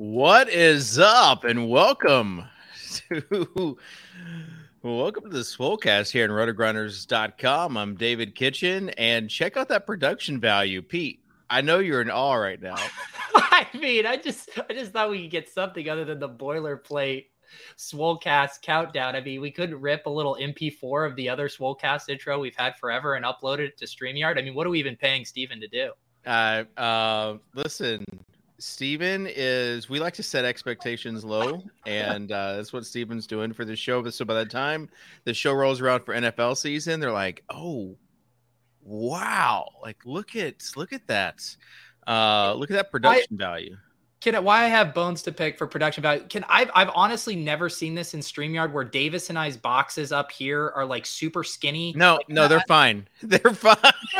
What is up, and welcome to welcome to the Swolecast here in rotogrinders.com. I'm David Kitchen, and check out that production value, Pete. I know you're in awe right now. I mean, I just I just thought we could get something other than the boilerplate Swolecast countdown. I mean, we could rip a little MP4 of the other Swolecast intro we've had forever and upload it to StreamYard. I mean, what are we even paying Steven to do? Uh, uh, listen, Steven is we like to set expectations low, and uh, that's what Steven's doing for the show. But So by the time the show rolls around for NFL season, they're like, "Oh, wow! Like look at look at that, uh, look at that production I, value." Can why I have bones to pick for production value? Can I've I've honestly never seen this in Streamyard where Davis and I's boxes up here are like super skinny. No, like, no, they're fine. They're fine.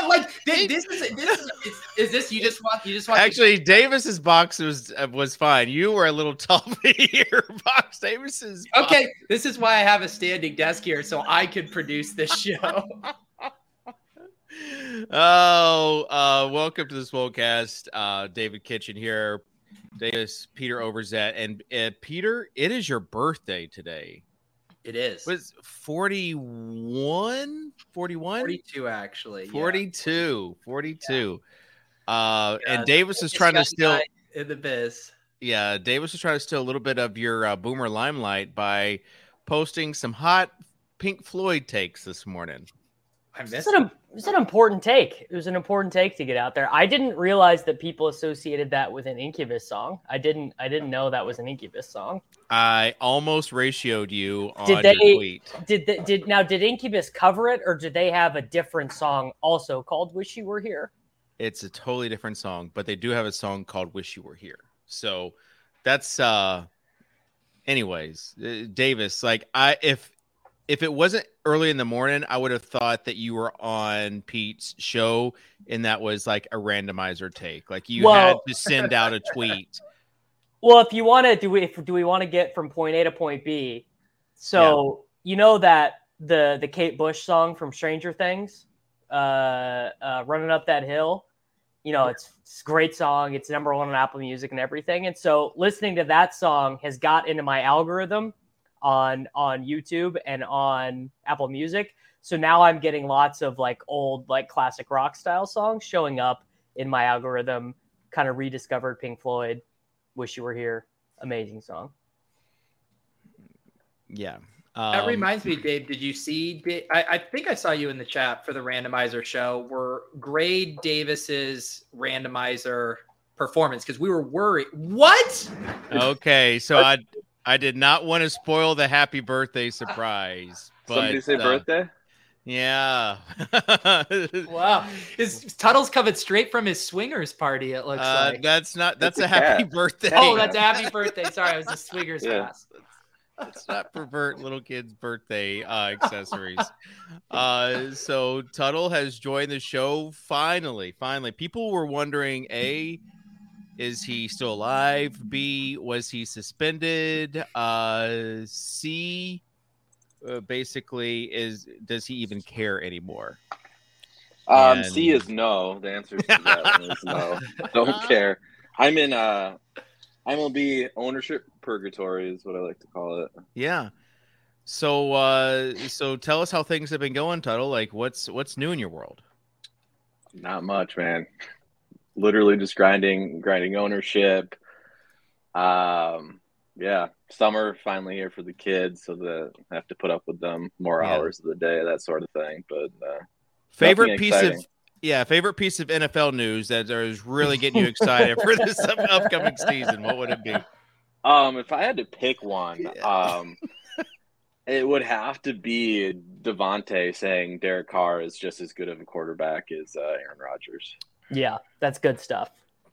like this, this is this is, is, is, this you just want you just want actually to- Davis's box was uh, was fine. You were a little tall for your box. Davis's box. okay. This is why I have a standing desk here so I could produce this show. oh, uh, welcome to the Swolecast. Uh, David Kitchen here, Davis, Peter Overzet, and uh, Peter, it is your birthday today. It is. Was 41? 41? 42, actually. 42. Yeah. 42. Yeah. Uh, yeah, and Davis is trying to steal in the biz. Yeah, Davis is trying to steal a little bit of your uh, boomer limelight by posting some hot Pink Floyd takes this morning. I missed it. An, it an important take. It was an important take to get out there. I didn't realize that people associated that with an Incubus song. I didn't. I didn't know that was an Incubus song. I almost ratioed you on did they, your tweet. Did they, did now? Did Incubus cover it, or did they have a different song also called "Wish You Were Here"? It's a totally different song, but they do have a song called "Wish You Were Here." So that's uh. Anyways, uh, Davis, like I if if it wasn't early in the morning, I would have thought that you were on Pete's show and that was like a randomizer take. Like you well, had to send out a tweet. Well, if you want to do we if, do we want to get from point A to point B? So yeah. you know that the the Kate Bush song from Stranger Things, uh, uh, running up that hill. You know, it's, it's a great song. It's number one on Apple Music and everything. And so listening to that song has got into my algorithm on on YouTube and on Apple Music. So now I'm getting lots of like old like classic rock style songs showing up in my algorithm. Kind of rediscovered Pink Floyd. Wish you were here. Amazing song. Yeah. Um, that reminds me, Dave. Did you see? I, I, think I saw you in the chat for the randomizer show. Where grade Davis's randomizer performance because we were worried. What? Okay, so I I did not want to spoil the happy birthday surprise. But, Somebody say uh, birthday? Yeah. wow. His Tuttle's coming straight from his swingers party, it looks uh, like. That's not that's a, a happy birthday. Oh, that's a happy birthday. Sorry, it was a swingers yeah. pass. Let's not pervert little kids' birthday uh, accessories. uh, so Tuttle has joined the show finally. Finally, people were wondering: a, is he still alive? B, was he suspended? Uh, C, uh, basically, is does he even care anymore? Um, and... C is no. The answer to that one is no. Don't care. I'm in uh MLB ownership purgatory is what I like to call it. Yeah. So uh so tell us how things have been going, Tuttle. Like what's what's new in your world? Not much, man literally just grinding grinding ownership um yeah, summer finally here for the kids, so that I have to put up with them more Yeah. hours of the day, that sort of thing. But uh, Favorite piece of yeah, favorite piece of NFL news that is really getting you excited for this upcoming season. What would it be? Um, if I had to pick one, Yeah. um, it would have to be Davante saying Derek Carr is just as good of a quarterback as uh, Aaron Rodgers. Yeah, that's good stuff.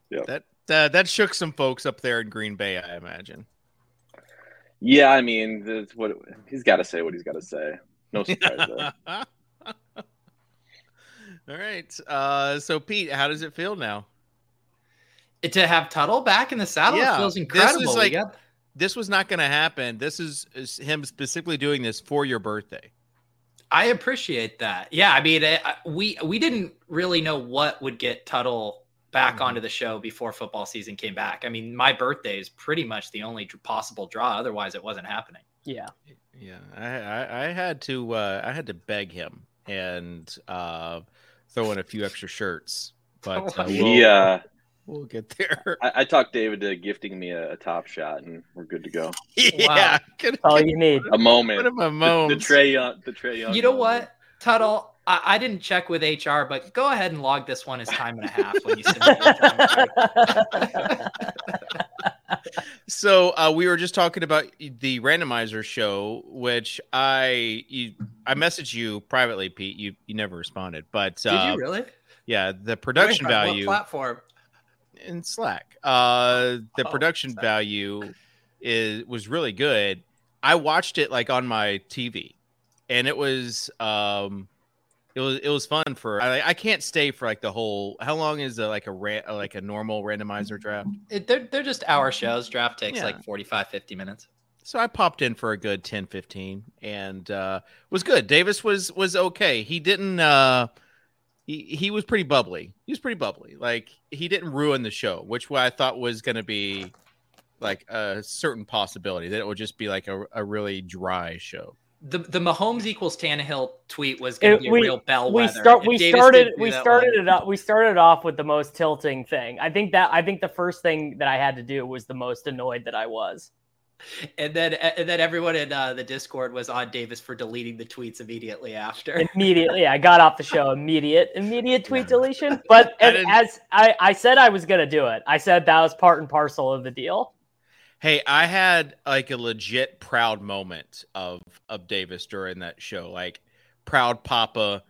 That uh, that shook some folks up there in Green Bay, I imagine. Yeah, I mean, that's what he's got to say. What he's got to say. No surprise there. All right. Uh, so Pete, how does it feel now? to have Tuttle back in the saddle Yeah, feels this is incredible. We like- got- This was not going to happen. This is, is him specifically doing this for your birthday. I appreciate that. Yeah, I mean, I, I- we we didn't really know what would get Tuttle back Mhm. onto the show before football season came back. I mean, my birthday is pretty much the only possible draw. Otherwise, it wasn't happening. Yeah. Yeah, I, I, I had to uh, I had to beg him and uh, throw in a few extra shirts, but uh, we'll, He, uh, we'll get there. I, I talked David to gifting me a, a top shot, and we're good to go. yeah, could That's all you need. A moment. put a moment. the Trae Young. The Trae Young. You know moment. what, Tuttle? I, I didn't check with HR, but go ahead and log this one as time and a half when you submit your time card. So uh, we were just talking about the randomizer show, which I you, I messaged you privately, Pete. You you never responded, but Did uh, you really? yeah, the production Wait, value platform? In Slack. Uh, the Oh, production value is was really good. I watched it like on my TV, and it was um, it was it was fun for. I, I can't stay for like the whole. How long is a, like a ran, like a normal randomizer draft? It, they're, they're just hour shows. Draft takes Yeah. like 45, 50 minutes. So I popped in for a good 10 15 and uh was good. Davis was was okay. He didn't uh he, he was pretty bubbly. He was pretty bubbly. Like he didn't ruin the show, which I thought was going to be like a certain possibility that it would just be like a, a really dry show. The the Mahomes equals Tannehill tweet was going to be a we- real bellwether. we start we started we started one- it up we started off with the most tilting thing. I think that I think the first thing that I had to do was the most annoyed that I was. And then and then everyone in uh, the Discord was on Davis for deleting the tweets immediately after. Immediately, I got off the show. Immediate, immediate tweet deletion. But I as, as I, I said, I was gonna do it. I said that was part and parcel of the deal. Hey, I had like a legit proud moment of of Davis during that show, like proud papa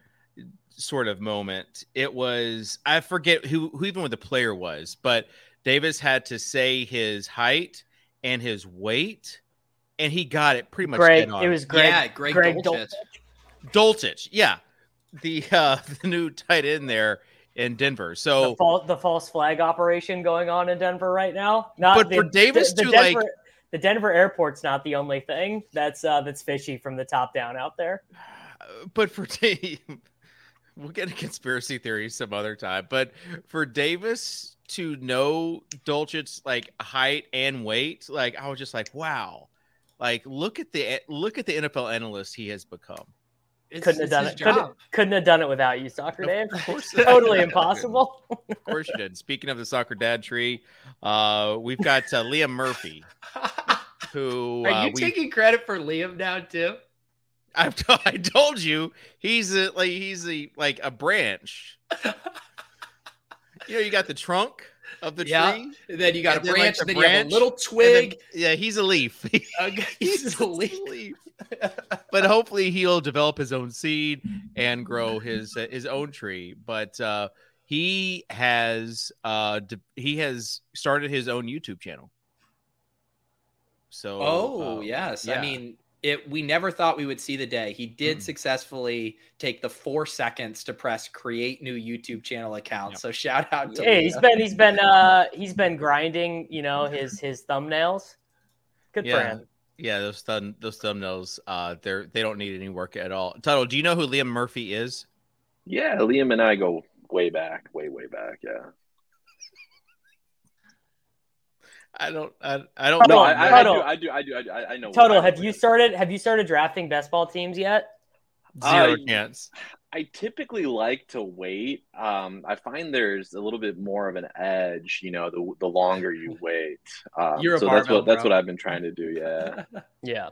sort of moment. It was I forget who who even what the player was, but Davis had to say his height and his weight, and he got it pretty much. Greg, on. it was Greg. yeah, Greg, Greg Dulcich. Dolchich, yeah, the uh the new tight end there in Denver. the, So fal- the false flag operation going on in Denver right now. Not But the, for Davis the, to, Denver, like- the Denver airport's not the only thing that's uh, that's fishy from the top down out there. but for Dave, we'll get a conspiracy theory some other time. But for Davis to know Dulcich's like height and weight, like I was just like, wow, like look at the look at the NFL analyst he has become. It's- Couldn't have done it. Couldn't, couldn't have done it without you, soccer Dave. Of course, totally impossible. Of course you did. Speaking of the soccer dad tree, uh, we've got uh, Liam Murphy, who Are uh, you we taking credit for Liam now too? I've t- I told you he's a, like he's a like a branch. You know, you got the trunk of the Yeah, tree. And then you got And a then, like, branch, the then you have a little and then- twig. yeah, he's a leaf. He's a leaf. but hopefully he'll develop his own seed and grow his uh, his own tree. But uh, he has uh, de- he has started his own YouTube channel. So Oh uh, yes, yeah. I mean it. We never thought we would see the day. He did Mm. successfully take the four seconds to press create new YouTube channel account. Yep. So shout out to Hey, he's Leah. been he's been uh he's been grinding, you know, his his thumbnails. Good for him. yeah. Those thumb those thumbnails, uh, they're they don't need any work at all. Tuttle, do you know who Liam Murphy is? Yeah, Liam and I go way back, way way back. Yeah. I don't. I, I don't. Know. I, I, I do, I do, I do, I do, I I know. Total, have you started have you started drafting best ball teams yet? Zero Uh, chance. I typically like to wait. Um, I find there's a little bit more of an edge, you know, the the longer you wait. Um, You're a so that's barbell, what that's bro. what I've been trying to do. Yeah. Yeah.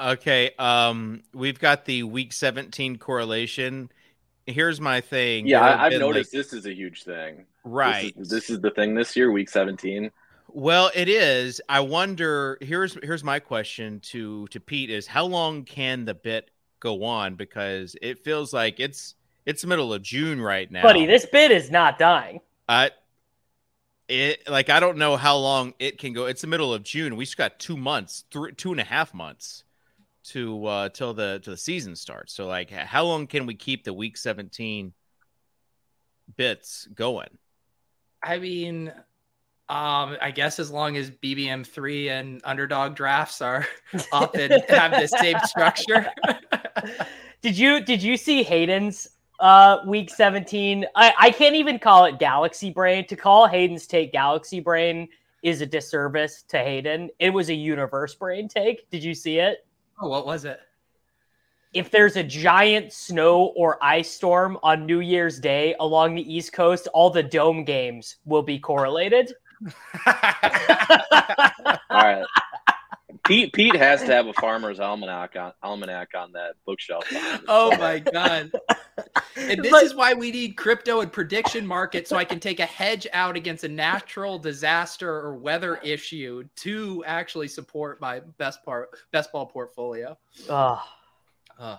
Okay, um, we've got the week 17 correlation. Here's my thing. Yeah, I, I've noticed like- this is a huge thing. right. This is, this is the thing this year, week 17. Well, it is. I wonder. Here's here's my question to to Pete: Is how long can the bit go on? Because it feels like it's it's middle of June right now. Buddy, this bit is not dying. I it like I don't know how long it can go. It's the middle of June. We just got two months, three, two and a half months to uh till the till the season starts. So like, how long can we keep the week seventeen bits going? I mean, um, I guess as long as BBM three and underdog drafts are up and have the same structure. Did you did you see Hayden's uh week 17? I, I can't even call it Galaxy Brain. To call Hayden's take Galaxy Brain is a disservice to Hayden. It was a universe brain take. Did you see it? oh, what was it? If there's a giant snow or ice storm on New Year's Day along the East Coast, all the dome games will be correlated. All right. Pete Pete has to have a farmer's almanac on almanac on that bookshelf. oh my god. And this But- is why we need crypto and prediction market so I can take a hedge out against a natural disaster or weather issue to actually support my best part best ball portfolio. Ugh. Uh,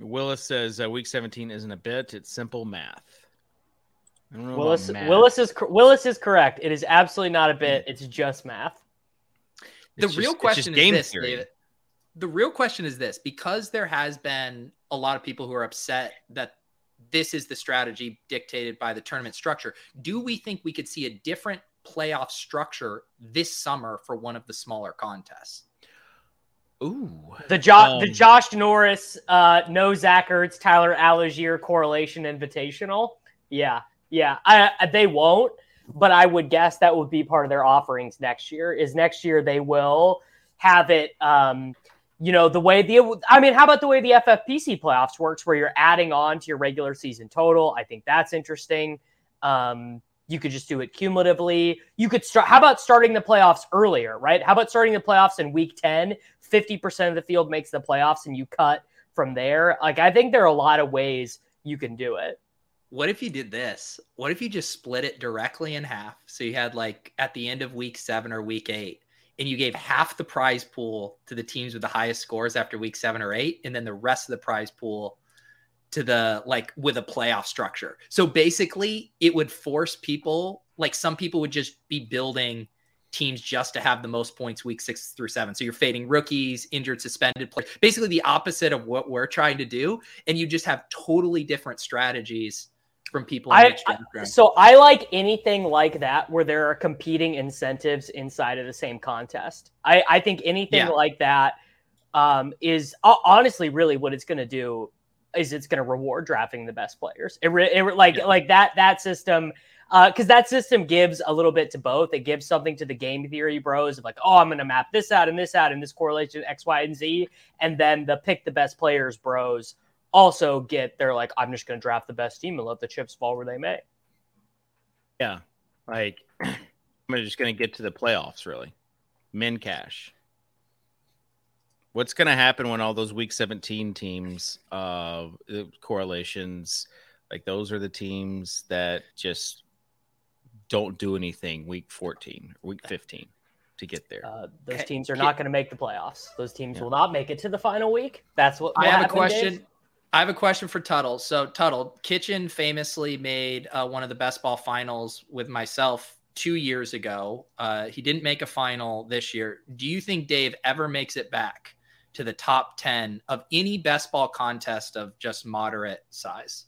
Willis says uh, week seventeen isn't a bit; it's simple math. I don't know about Willis. Willis is Willis is correct. It is absolutely not a bit. It's just math. the It's real just- it's question just is this, theory. David. The real question is this because there has been a lot of people who are upset that this is the strategy dictated by the tournament structure. Do we think we could see a different playoff structure this summer for one of the smaller contests? Ooh, The jo- the Um, Josh Norris, uh, no Zach Ertz, Tyler Allgeier correlation invitational. Yeah, yeah. I, they won't, but I would guess that would be part of their offerings next year. Is next year they will have it. Um, you know the way the I mean, how about the way the FFPC playoffs works, where you're adding on to your regular season total? I think that's interesting. Um, you could just do it cumulatively. You could start. How about starting the playoffs earlier, right? How about starting the playoffs in week 10? 50% of the field makes the playoffs and you cut from there. Like, I think there are a lot of ways you can do it. What if you did this? What if you just split it directly in half? So you had like at the end of week seven or week eight, and you gave half the prize pool to the teams with the highest scores after week seven or eight, and then the rest of the prize pool to the like with a playoff structure. So basically, it would force people, like some people would just be building teams just to have the most points week six through seven. So you're fading rookies, injured, suspended players, basically the opposite of what we're trying to do. And you just have totally different strategies from people in I, so I like anything like that where there are competing incentives inside of the same contest. I, I think anything Yeah. like that um, is ho- honestly really what it's going to do is it's going to reward drafting the best players. It, re, it like Yeah. like that that system because that system gives a little bit to both. It gives something to the game theory bros of like, oh, I'm going to map this out and this out and this correlation X, Y, and Z, and then the pick the best players bros also get they're like, I'm just going to draft the best team and let the chips fall where they may. yeah. Like I'm just gonna get to the playoffs. Really, min cash. What's gonna happen when all those week 17 teams, uh, the correlations, like those are the teams that just don't do anything week 14 or week 15 to get there. Uh, those teams are not going to make the playoffs. Those teams Yeah. will not make it to the final week. That's what I have a question. Dave. I have a question for Tuttle. So Tuttle, Kitchen famously made uh, one of the best ball finals with myself two years ago. Uh, he didn't make a final this year. Do you think Dave ever makes it back to the top 10 of any best ball contest of just moderate size?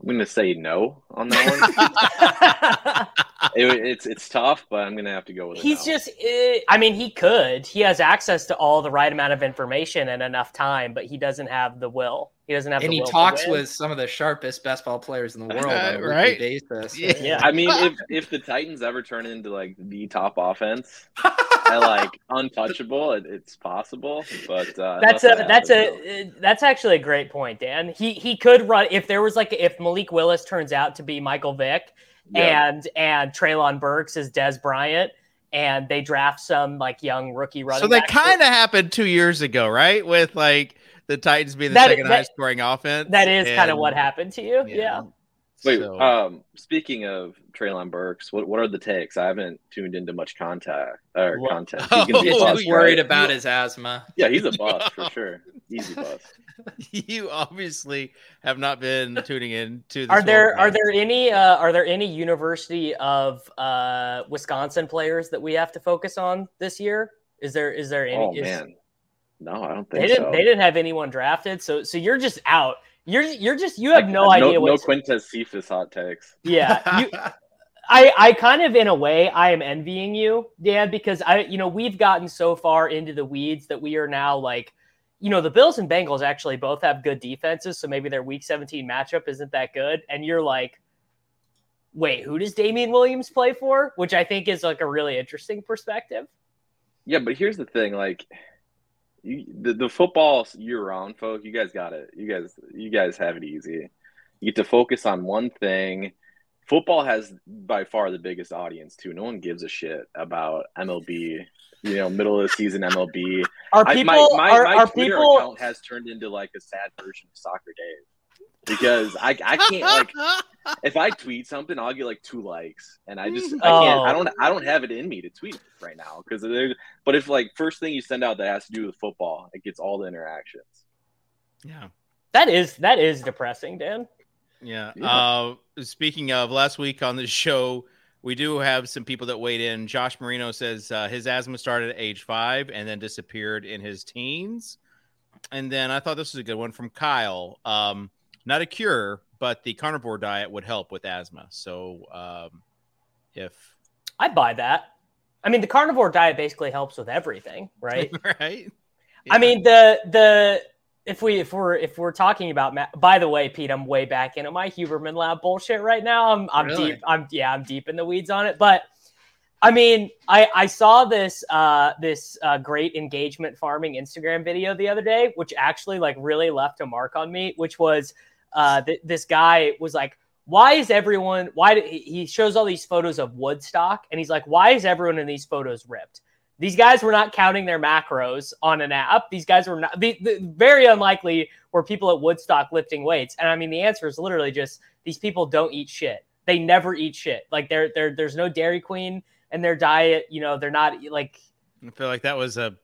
I'm going to say no on that one. it, it's it's tough, but I'm gonna have to go with it. He's now. just, uh, I mean, he could. He has access to all the right amount of information and enough time, but he doesn't have the will. He doesn't have and the he will to talks win. with some of the sharpest best ball players in the world on a Right. basis. Yeah. I mean, if if the Titans ever turn into like the top offense, I like untouchable. It, it's possible, but uh, That's a that that's happens, a uh, that's actually a great point, Dan. He he could run if there was like if Malik Willis turns out to be Michael Vick no. Yeah. and and Treylon Burks is Dez Bryant and they draft some like young rookie running. So that kind of happened two years ago, right? With like the Titans being the That- second that- highest scoring offense. that is kind of what happened to you. Yeah. Wait, So- um, speaking of Treylon Burks, what what are the takes? I haven't tuned into much contact or Well- content. He's gonna be Oh, He's bust, just worried right? about his asthma. Yeah, he's a bust for sure. Easy bust. you obviously have not been tuning in to. The Are there are there any uh, are there any University of uh, Wisconsin players that we have to focus on this year? Is there is there any? Oh is- man, no, I don't think they think didn't so. they didn't have anyone drafted, so so you're just out. You're you're just you have no idea No, what. no Quintez Cephus hot takes. yeah, you, I I kind of in a way I am envying you, Dan, because I you know we've gotten so far into the weeds that we are now like, you know, the Bills and Bengals actually both have good defenses, so maybe their Week 17 matchup isn't that good, and you're like, wait, who does Damien Williams play for? Which I think is like a really interesting perspective. Yeah, but here's the thing, like you, the the football year round, folk. You guys got it. You guys, you guys have it easy. You get to focus on one thing. Football has by far the biggest audience too. No one gives a shit about MLB. You know, middle of the season MLB. Are I- people my my, are, my are Twitter people account has turned into like a sad version of Soccer Dave because I I can't like if I tweet something, I'll get like two likes, and I just I can't. Oh. I don't. I don't have it in me to tweet right now because there. But if like first thing you send out that has to do with football, it gets all the interactions. Yeah. that is that is depressing, Dan. Yeah. Yeah. Uh, speaking of last week on the show, we do have some people that weighed in. Josh Marino says uh, his asthma started at age five and then disappeared in his teens. And then I thought this was a good one from Kyle. Um, not a cure, but the carnivore diet would help with asthma. So um, if I buy that. I mean, the carnivore diet basically helps with everything, right? right, I mean the the if we if we're if we're talking about ma- by the way, Pete, I'm way back into my Huberman Lab bullshit right now. I'm I'm Really? deep. I'm yeah, I'm deep in the weeds on it. But I mean, I I saw this uh this uh, great engagement farming Instagram video the other day, which actually like really left a mark on me. Which was uh th- this guy was like. Why is everyone? Why he he shows all these photos of Woodstock, and he's like, "Why is everyone in these photos ripped?" These guys were not counting their macros on an app. These guys were not. The, the, very unlikely were people at Woodstock lifting weights. And I mean, the answer is literally just these people don't eat shit. They never eat shit. Like there, there, there's no Dairy Queen in their diet. You know, they're not like. I feel like that was a.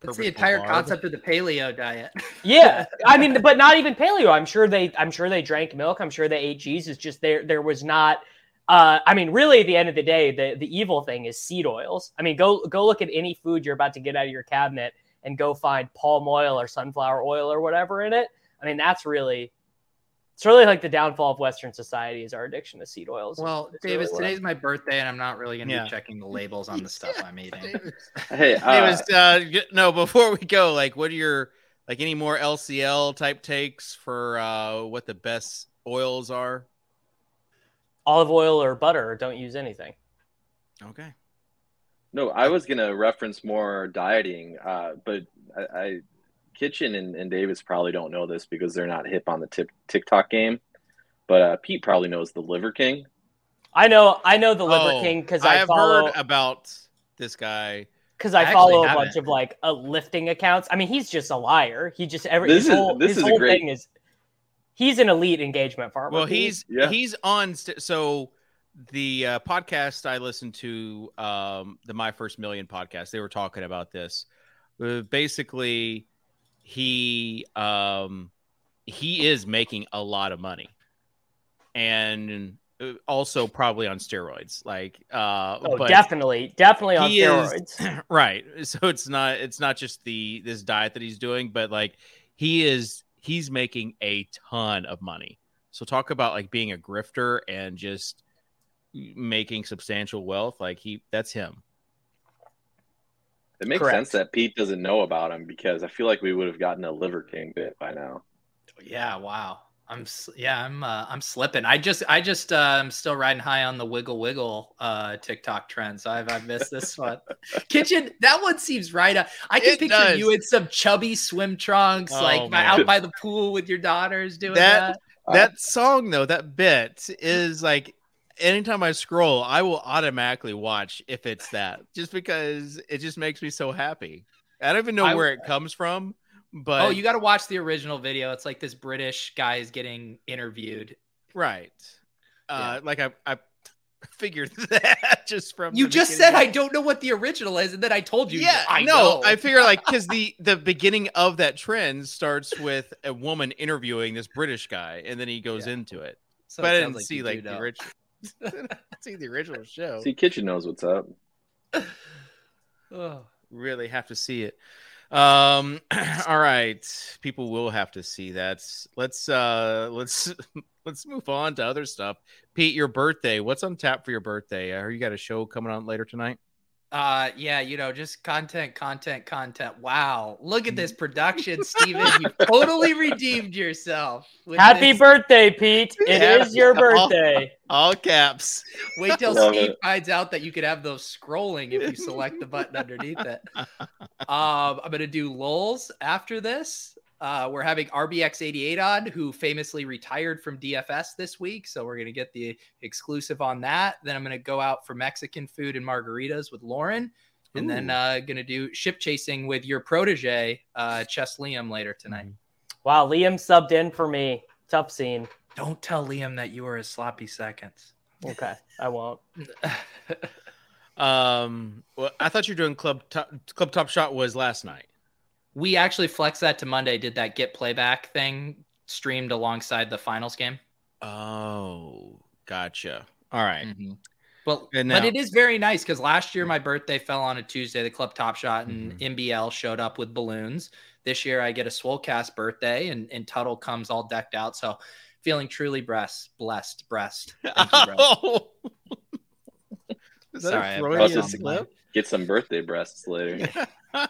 That's the entire barb. concept of the paleo diet. Yeah, I mean, but not even paleo. I'm sure they. I'm sure they drank milk. I'm sure they ate cheese. It's just there. There was not. Uh, I mean, really, at the end of the day, the the evil thing is seed oils. I mean, go go look at any food you're about to get out of your cabinet and go find palm oil or sunflower oil or whatever in it. I mean, that's really. It's really like the downfall of Western society is our addiction to seed oils. Well, It's Davis, what I- today's my birthday, and I'm not really going to Yeah. be checking the labels on the stuff I'm eating. Hey, Hey, uh, was, uh, no, before we go, like, what are your like any more LCL type takes for uh, what the best oils are? Olive oil or butter. Don't use anything. Okay. no, I was gonna reference more dieting, uh, but I, I Kitchen and, and Davis probably don't know this because they're not hip on the tip, TikTok game. But uh, Pete probably knows the Liver King. I know. I know the Liver Oh, King because I I, have follow. heard about this guy. because I, I follow a bunch haven't. of like uh, lifting accounts. I mean, he's just a liar. He just every This his is- whole, this his is whole great- thing is he's an elite engagement farmer. Well, he's Yeah. he's on. St- so the uh, podcast I listened to, um, the My First Million podcast, they were talking about this. Uh, basically, he um, he is making a lot of money, and uh, also probably on steroids. Like, uh, oh, but definitely, definitely on he is- steroids. right. So it's not it's not just the this diet that he's doing, but like he is he's making a ton of money. So talk about like being a grifter and just making substantial wealth. Like he, that's him. It makes Correct. sense that Pete doesn't know about him because I feel like we would have gotten a Liver King bit by now. Yeah, wow. I'm yeah, I'm uh, I'm slipping. I just I just uh, I'm still riding high on the wiggle wiggle uh TikTok trend. So I've I've missed this one. Kitchen that one seems right. Up. I can It picture does. you in some chubby swim trunks, Oh, like by, out by the pool with your daughters doing That- that. That song though, that bit is like anytime I scroll, I will automatically watch if it's that, just because it just makes me so happy. I don't even know I- where it comes from, but oh, you got to watch the original video. It's like this British guy is getting interviewed. right. Uh, like I, I figured that just from You just said I don't know what the original is, and then I told you. yeah, I no, know. I figure like because the the beginning of that trend starts with a woman interviewing this British guy, and then he goes Yeah. into it. So but it I didn't you see like the know. original. see the original show. See, Kitchen knows what's up. Oh. really have to see it. Um all right. People will have to see that. Let's uh let's let's move on to other stuff. Pete, your birthday. What's on tap for your birthday? I heard you got a show coming on later tonight. Uh yeah, you know, just content, content, content. Wow. Look at this production, Steven. You totally redeemed yourself. Happy this. birthday, Pete! It Yeah. is your birthday. All caps. Wait till Love Steve it. finds out that you could have those scrolling if you select the button underneath it. Um, I'm gonna do lulls after this. Uh, we're having RBX88 on, who famously retired from DFS this week, so we're gonna get the exclusive on that. Then I'm gonna go out for Mexican food and margaritas with Lauren, and then Ooh. uh, gonna do ship chasing with your protege, uh, Chess Liam, later tonight. Wow, Liam subbed in for me. Tough scene. Don't tell Liam that you were his sloppy seconds. Okay, I won't. Um well, I thought you were doing club top, club top shot was last night. We actually flexed that to Monday. Did that get playback thing streamed alongside the finals game? Oh, gotcha. All right. Mhm. But And but it is very nice because last year my birthday fell on a Tuesday. The club top shot and Mhm. MBL showed up with balloons. This year I get a Swolecast birthday and and Tuttle comes all decked out. So feeling truly breast blessed breast. Thank you, bro. Oh. Is that Sorry, a I Freudian slip? Get some birthday breasts later.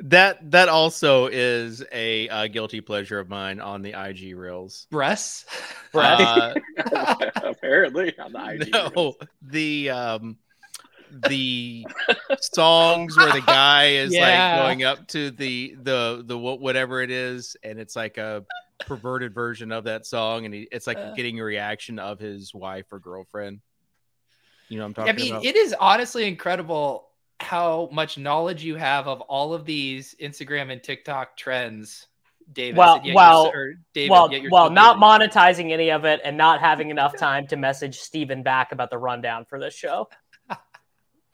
that that also is a uh, guilty pleasure of mine on the IG reels. Breasts. Uh, Apparently, on the IG. no, the um, the songs where the guy is Yeah. like going up to the the the wha- whatever it is, and it's like a perverted version of that song, and he, it's like Uh. getting a reaction of his wife or girlfriend. You know what I'm talking. I mean, about? it is honestly incredible how much knowledge you have of all of these Instagram and TikTok trends, David. Well- yet well- David, well, well, not busy. monetizing any of it and not having enough time to message Steven back about the rundown for this show.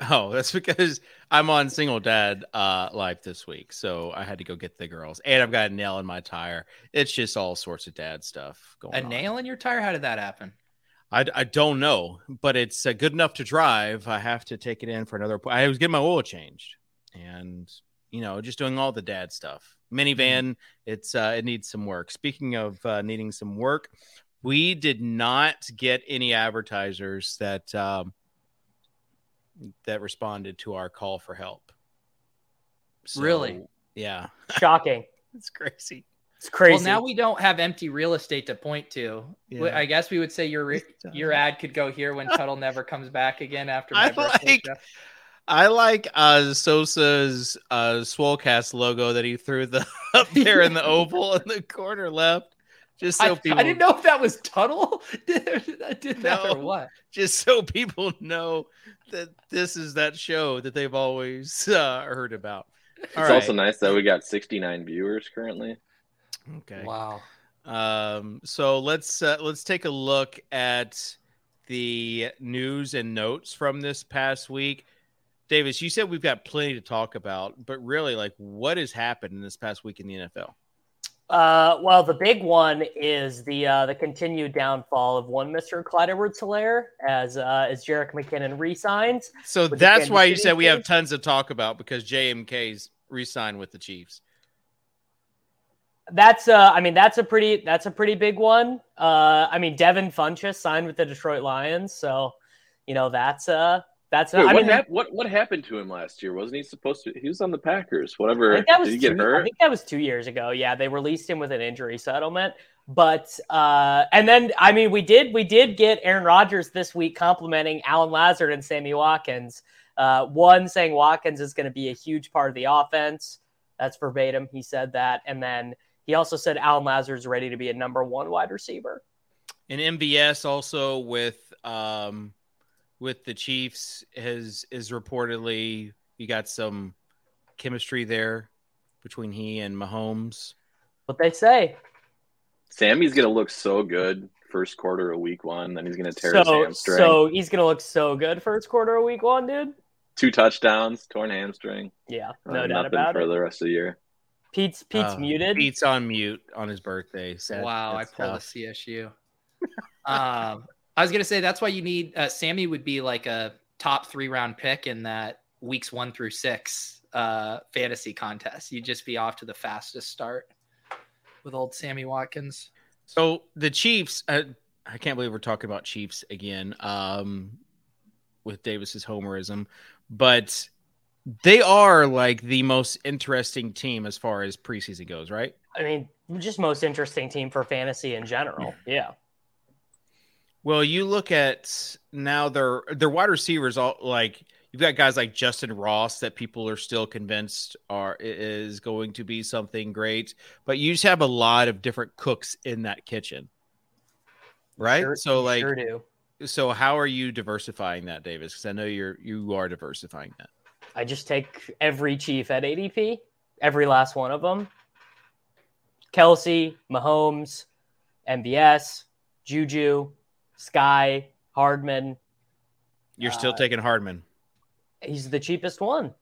Oh, that's because I'm on single dad uh life this week, so I had to go get the girls, and I've got a nail in my tire. It's just all sorts of dad stuff going on. A on. nail in your tire? How did that happen? I, I don't know, but it's uh, good enough to drive. I have to take it in for another. I was getting my oil changed, and you know, just doing all the dad stuff. Minivan, it's uh, it needs some work. Speaking of uh, needing some work, we did not get any advertisers that um, that responded to our call for help. So, Really? Yeah, Shocking. it's crazy. It's crazy. Well, now we don't have empty real estate to point to. Yeah. I guess we would say your your ad could go here when Tuttle never comes back again after my I birthday like- show. I like uh Sosa's uh Swolecast logo that he threw the up there in the oval in the corner left. Just so I, people I didn't know if that was Tuttle did, did that or what. just so people know that this is that show that they've always uh, heard about. All it's right. also nice that we got 69 viewers currently. Okay. Wow. Um, so let's uh, let's take a look at the news and notes from this past week. Davis, you said we've got plenty to talk about, but really, like, what has happened in this past week in the NFL? Uh, well, the big one is the uh, the continued downfall of one Mr. Clyde Edwards-Helaire as uh, as Jerick McKinnon resigns. So that's why you City said we have tons to talk about because JMK's re-signed with the Chiefs. That's uh, I mean, that's a pretty that's a pretty big one. Uh, I mean, Devin Funchess signed with the Detroit Lions, so you know that's uh that's Wait, I what, mean, hap- what what happened to him last year? Wasn't he supposed to? He was on the Packers. Whatever. I think that was Did he get two, I think that was two years ago. Yeah, they released him with an injury settlement. But uh, and then I mean, we did we did get Aaron Rodgers this week complimenting Allen Lazard and Sammy Watkins. Uh, one saying Watkins is going to be a huge part of the offense. That's verbatim. He said that, and then he also said Allen Lazard's ready to be a number one wide receiver. And MVS also with um with the Chiefs has is reportedly you got some chemistry there between he and Mahomes. What they say. Sammy's gonna look so good first quarter of week one, then he's gonna tear his So hamstring. so he's going to look so good first quarter of week one, dude. Two touchdowns, torn hamstring. Yeah, Uh, no doubt nothing about for it. the rest of the year. Pete's Pete's Uh, muted. Pete's on mute on his birthday. Sad- wow, I that's pulled a. CSU. um, I was gonna say that's why you need uh, Sammy would be like a top three round pick in that weeks one through six uh, fantasy contest. You'd just be off to the fastest start with old Sammy Watkins. So the Chiefs, uh, I can't believe we're talking about Chiefs again um, with Davis's homerism, but they are like the most interesting team as far as preseason goes, right? I mean, just most interesting team for fantasy in general. Yeah. Well, you look at now their their wide receivers all like you've got guys like Justyn Ross that people are still convinced are is going to be something great, but you just have a lot of different cooks in that kitchen. Right? Sure- so like sure do. so how are you diversifying that, Davis? Because I know you're you are diversifying that. I just take every chief at ADP, every last one of them. Kelce, Mahomes, MVS, Juju, Sky, Hardman. You're still Uh, taking Hardman. He's the cheapest one.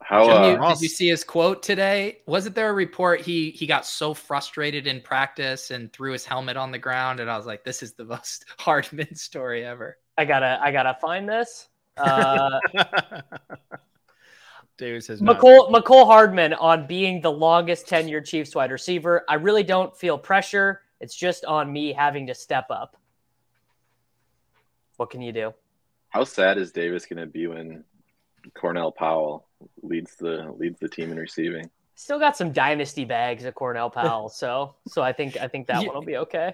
How Did uh, you, did you see his quote today? Wasn't there a report he he got so frustrated in practice and threw his helmet on the ground? And I was like, this is the most Hardman story ever. I gotta, I gotta find this. Uh, Davis has not. Mecole, Mecole Hardman on being the longest tenured Chiefs wide receiver. I really don't feel pressure. It's just on me having to step up. What can you do? how sad is Davis gonna be when Cornell Powell leads the leads the team in receiving? Still got some dynasty bags at Cornell Powell, so so I think I think that one will be okay.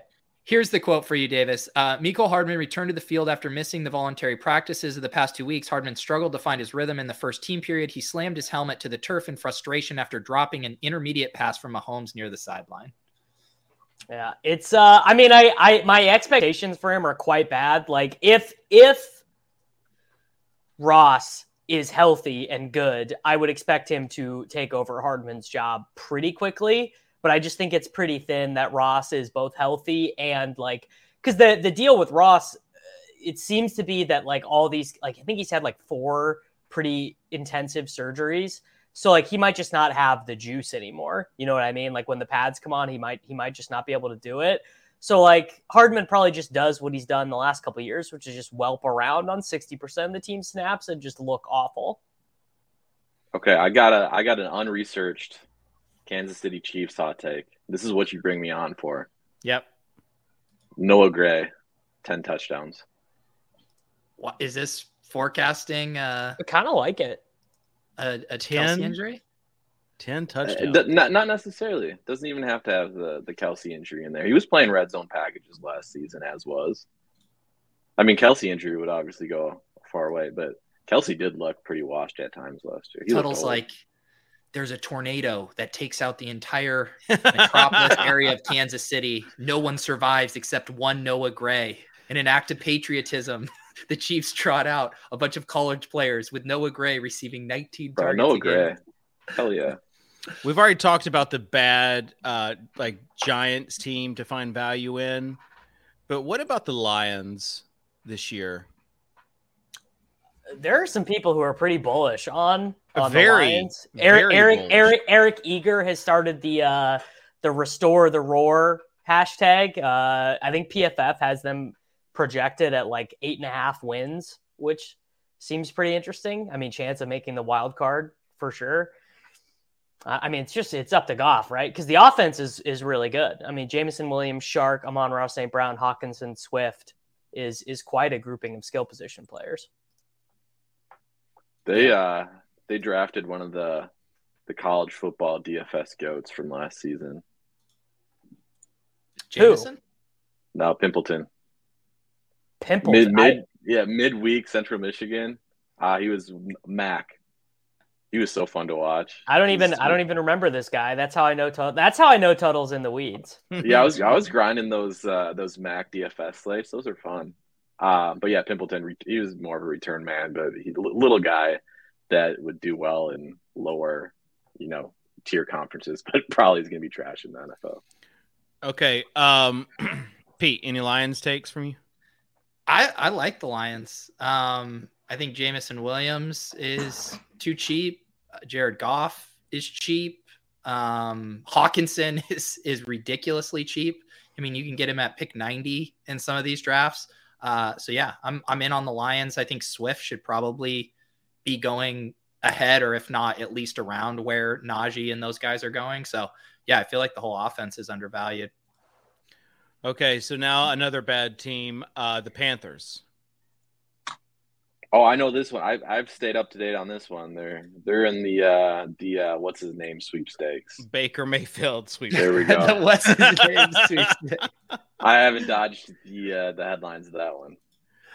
Here's the quote for you, Davis. Uh, Mecole Hardman returned to the field after missing the voluntary practices of the past two weeks. Hardman struggled to find his rhythm in the first team period. He slammed his helmet to the turf in frustration after dropping an intermediate pass from Mahomes near the sideline. Yeah, it's uh I mean I I my expectations for him are quite bad. Like if if Ross is healthy and good, I would expect him to take over Hardman's job pretty quickly, but I just think it's pretty thin that Ross is both healthy and like cuz the the deal with Ross it seems to be that like all these like I think he's had like four pretty intensive surgeries. So like he might just not have the juice anymore. You know what I mean? Like when the pads come on, he might he might just not be able to do it. So like Hardman probably just does what he's done the last couple years, which is just whelp around on 60% of the team snaps and just look awful. Okay, I got a I got an unresearched Kansas City Chiefs hot take. This is what you bring me on for. Yep. Noah Gray, ten touchdowns. What is this forecasting uh, I kind of like it. a, a Ten? Kelce injury? Ten Uh, touchdowns. d- not not necessarily. Doesn't even have to have the the Kelce injury in there. He was playing red zone packages last season, as was. I mean, Kelce injury would obviously go far away, but Kelce did look pretty washed at times last year. He looked Tuttle's old. like, there's a tornado that takes out the entire metropolis area of Kansas City. No one survives except one Noah Gray. In an act of patriotism, the Chiefs trot out a bunch of college players with Noah Gray receiving 19 Bro, targets. Noah a game. Gray. Hell yeah. We've already talked about the bad, uh, like Giants team to find value in, but what about the Lions this year? There are some people who are pretty bullish on, on Very, the Lions. Eric very Eric. Eric Eric Eager has started the uh the restore the roar hashtag. Uh I think PFF has them projected at like eight and a half wins, which seems pretty interesting. I mean, chance of making the wild card for sure. I I mean, it's just it's up to Goff, right? Because the offense is is really good. I mean, Jameson Williams, Chark, Amon Ross, St. Brown, Hockenson, Swift is is quite a grouping of skill position players. They uh they drafted one of the the college football DFS goats from last season. Jameson? No, Pimpleton. Pimples. Mid I- mid yeah, midweek Central Michigan. Uh he was Mac. He was so fun to watch. I don't even was- I don't even remember this guy. That's how I know Tut- That's how I know Tuttle's in the weeds. yeah, I was I was grinding those uh, those Mac DFS slates. Those are fun. Uh, but yeah, Pimpleton he was more of a return man, but he little guy that would do well in lower, you know, tier conferences, but probably is going to be trash in the NFL. Okay. Um, Pete, any Lions takes from you? I, I like the Lions. Um, I think Jameson Williams is too cheap. Uh, Jared Goff is cheap. Um, Hockenson is is ridiculously cheap. I mean, you can get him at pick 90 in some of these drafts. Uh, so yeah, I'm I'm in on the Lions. I think Swift should probably be going ahead, or if not, at least around where Najee and those guys are going. So yeah, I feel like the whole offense is undervalued. Okay, so now another bad team, uh, the Panthers. Oh, I know this one. I've I've stayed up to date on this one. They're they're in the uh, the uh, what's his name sweepstakes. Baker Mayfield sweep. There we go. What's his name? Sweet. I haven't dodged the uh, the headlines of that one.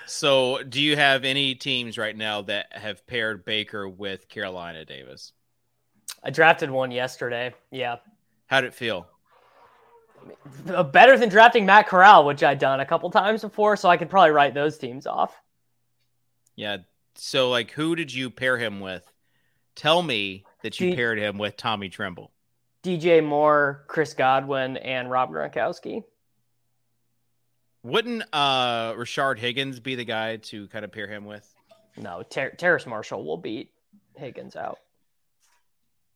So, do you have any teams right now that have paired Baker with Carolina Davis? I drafted one yesterday. Yeah. How'd it feel? Uh, Better than drafting Matt Corral, which I'd done a couple times before, so I could probably write those teams off. Yeah. So, like, who did you pair him with? Tell me that you D- paired him with Tommy Tremble. DJ Moore, Chris Godwin, and Rob Gronkowski. Wouldn't uh Rashard Higgins be the guy to kind of pair him with? No, Ter- Terrace Marshall will beat Higgins out.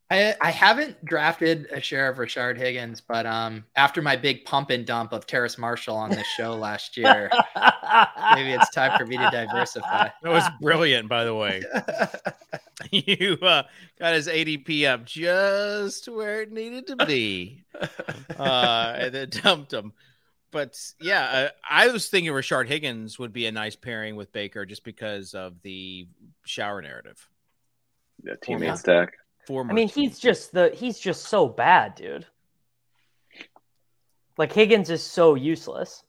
I, I haven't drafted a share of Rashard Higgins, but um, after my big pump and dump of Terrace Marshall on this show last year, maybe it's time for me to diversify. That was brilliant, by the way. you uh, got his ADP up just where it needed to be, uh, and then dumped him. But yeah, uh, I was thinking Rashard Higgins would be a nice pairing with Baker just because of the shower narrative. Yeah, teammate stack. Former I mean, he's just the he's just so bad, dude. Like Higgins is so useless.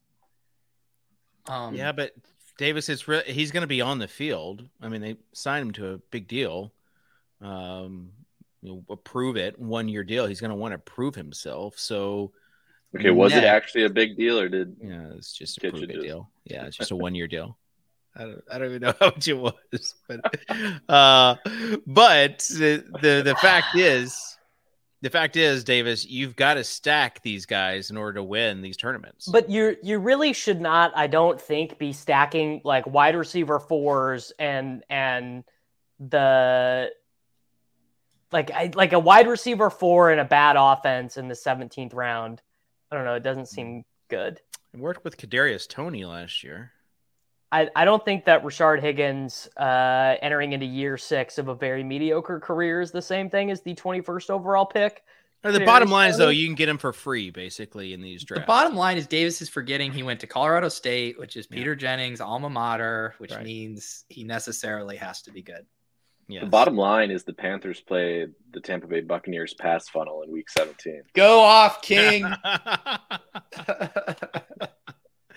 Um, yeah, but Davis is re- he's going to be on the field. I mean, they signed him to a big deal. Um, you know, prove it one year deal. He's going to want to prove himself. So Okay, was it actually a big deal or did Yeah, it's just a Get prove it just- deal. Yeah, it's just a one year deal. I don't, I don't even know how much it was, but uh, but the, the the fact is, the fact is, Davis, you've got to stack these guys in order to win these tournaments. But you you really should not, I don't think, be stacking like wide receiver fours and and the like I, like a wide receiver four and a bad offense in the seventeenth round. I don't know. It doesn't seem good. I worked with Kadarius Toney last year. I, I don't think that Rashard Higgins uh, entering into year six of a very mediocre career is the same thing as the 21st overall pick. Uh, The Kadarius bottom line is though, you can get him for free basically in these drafts. The bottom line is Davis is forgetting he went to Colorado State, which is Peter Jennings' alma mater, which Right. means he necessarily has to be good. Yes. the bottom line is the Panthers play the Tampa Bay Buccaneers pass funnel in week 17. Go off, King.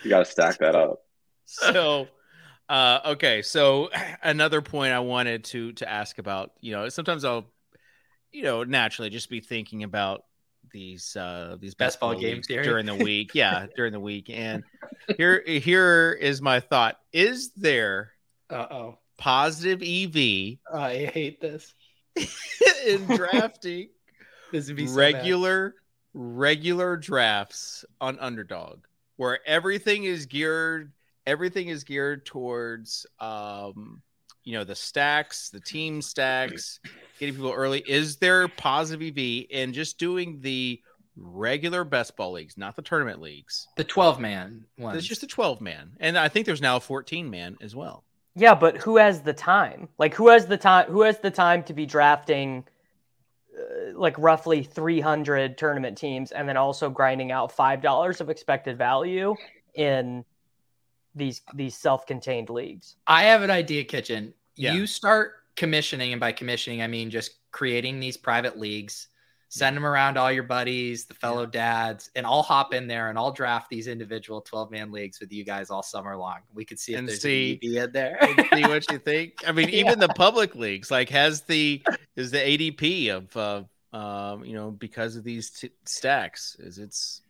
You got to stack that up. so uh okay so another point i wanted to to ask about you know sometimes i'll you know naturally just be thinking about these uh these Best ball leagues game theory. during the week yeah during the week and here here is my thought is there Uh oh. Positive ev I hate this. in drafting This would be so bad. regular regular drafts on underdog where everything is geared everything is geared towards um you know the stacks the team stacks getting people early is there positive ev in just doing the regular best ball leagues not the tournament leagues The 12 man one. it's just a 12 man and i think there's now a 14 man as well Yeah, but who has the time? Like who has the time? Who has the time to be drafting uh, like roughly 300 tournament teams and then also grinding out $5 of expected value in these these self-contained leagues. I have an idea, Kitchen. Yeah. You start commissioning, and by commissioning, I mean just creating these private leagues, send them around all your buddies, the fellow dads, and I'll hop in there and I'll draft these individual 12 man leagues with you guys all summer long. We could see if And there's see- an in there. and see what you think. I mean, even the public leagues, like, has the is the ADP of uh, um, you know, because of these t- stacks, is it's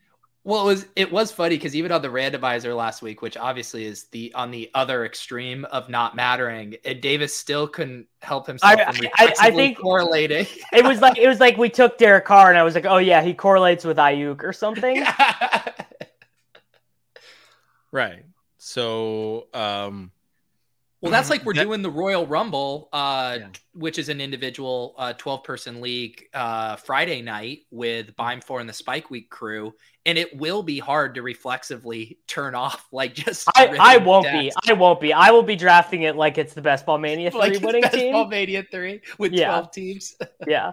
Well, it was it was funny because even on the randomizer last week, which obviously is the on the other extreme of not mattering, and Davis still couldn't help himself I- from I- I think- correlating. It was like it was like we took Derek Carr and I was like, "Oh yeah, he correlates with Ayuk or something." right. So, um, well, that's like we're That- doing the Royal Rumble, uh, Yeah. which is an individual uh, twelve person league uh, Friday night with Bime Four and the Spike Week crew, and it will be hard to reflexively turn off like just. I, I won't be. I won't be. I will be drafting it like it's the best ball mania three like it's winning Best team. Ball Mania three with Yeah. twelve teams. Yeah.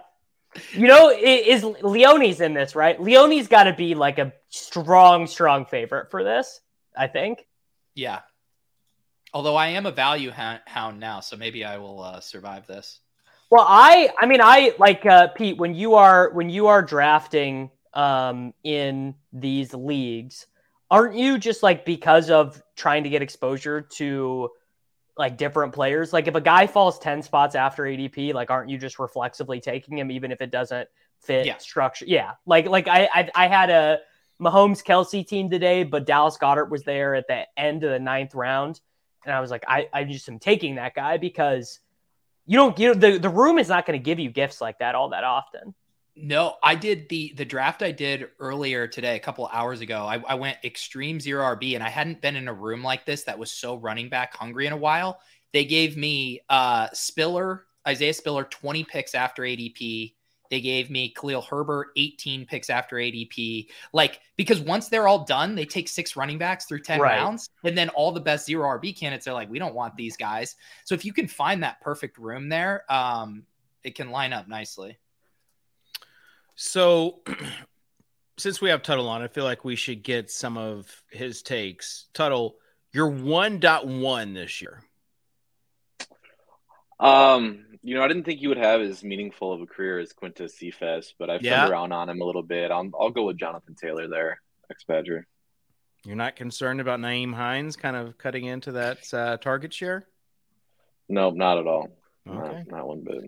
You know, i- is Leone's in this, right? Leone's got to be like a strong, strong favorite for this, I think. Yeah. Although I am a value hound, now, so maybe I will uh, survive this. Well, I I mean I like uh Pete when you are when you are drafting um in these leagues, aren't you just like because of trying to get exposure to like different players? Like if a guy falls 10 spots after ADP, like aren't you just reflexively taking him even if it doesn't fit Yeah. structure? Yeah. Like like I, I I had a Mahomes Kelce team today, but Dallas Goedert was there at the end of the ninth round. And I was like, I, I just am taking that guy because you don't you the, the room is not going to give you gifts like that all that often. No, I did the the draft I did earlier today, a couple hours ago. I, I went extreme zero RB, and I hadn't been in a room like this that was so running back hungry in a while. They gave me uh Spiller, Isaiah Spiller, 20 picks after ADP. They gave me Khalil Herbert 18 picks after ADP. Like, because once they're all done, they take six running backs through 10 Right. rounds. And then all the best zero RB candidates are like, we don't want these guys. So if you can find that perfect room there, um, it can line up nicely. so since we have Tuttle on, I feel like we should get some of his takes. Tuttle, you're 1.1 this year. Um, you know, I didn't think you would have as meaningful of a career as Quintez Cephus, but I've Yeah. turned around on him a little bit. I'll, I'll go with Jonathan Taylor there, ex Badger. You're not concerned about Nyheim Hines kind of cutting into that uh, target share? Nope, not at all. Okay. Not, not one bit.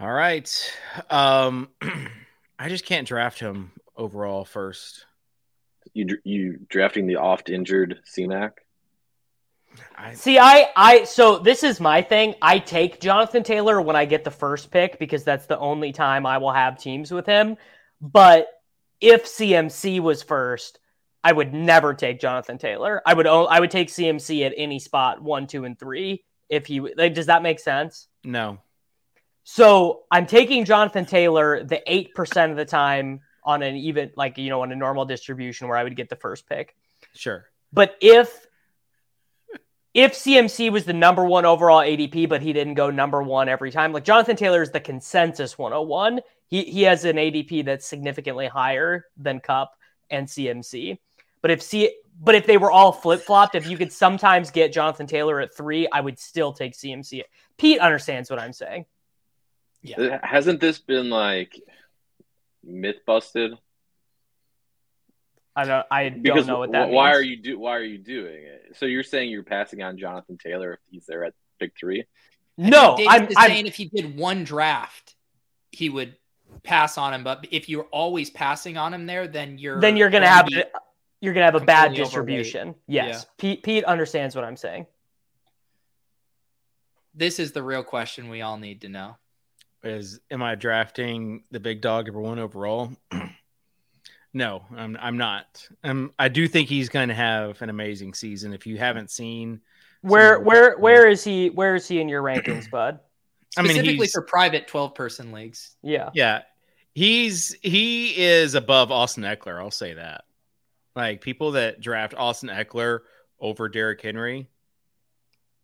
All right. Um, I just can't draft him overall first. You you drafting the oft injured CMAC? I, See, I I so this is my thing. I take Jonathan Taylor when I get the first pick because that's the only time I will have teams with him. But if CMC was first, I would never take Jonathan Taylor. I would I would take CMC at any spot one, two, and three. If he like, does that make sense? no. So I'm taking Jonathan Taylor the eight percent of the time on an even like you know on a normal distribution where I would get the first pick. Sure. But if if CMC was the number one overall ADP, but he didn't go number one every time, like Jonathan Taylor is the consensus 101. He he has an ADP that's significantly higher than Kupp and CMC. But if C but if they were all flip flopped, if you could sometimes get Jonathan Taylor at three, I would still take CMC. Pete understands what I'm saying. Yeah. Hasn't this been like myth busted? I don't I Because don't know what that why means. are you do why are you doing it? So you're saying you're passing on Jonathan Taylor if he's there at pick three? No, I'm, is I'm saying if he did one draft, he would pass on him. But if you're always passing on him there, then you're then you're gonna going have a- you're gonna have a bad completely overweight. distribution. Yes, Pete Pete understands what I'm saying. This is the real question we all need to know. Is am I drafting the big dog number one overall? no, I'm I'm not. Um, I do think he's going to have an amazing season. If you haven't seen, Where some- where where is he? Where is he in your rankings, bud? I mean, Specifically for private 12 person leagues. Yeah, yeah, he's he is above Austin Ekeler. I'll say that. Like people that draft Austin Ekeler over Derrick Henry.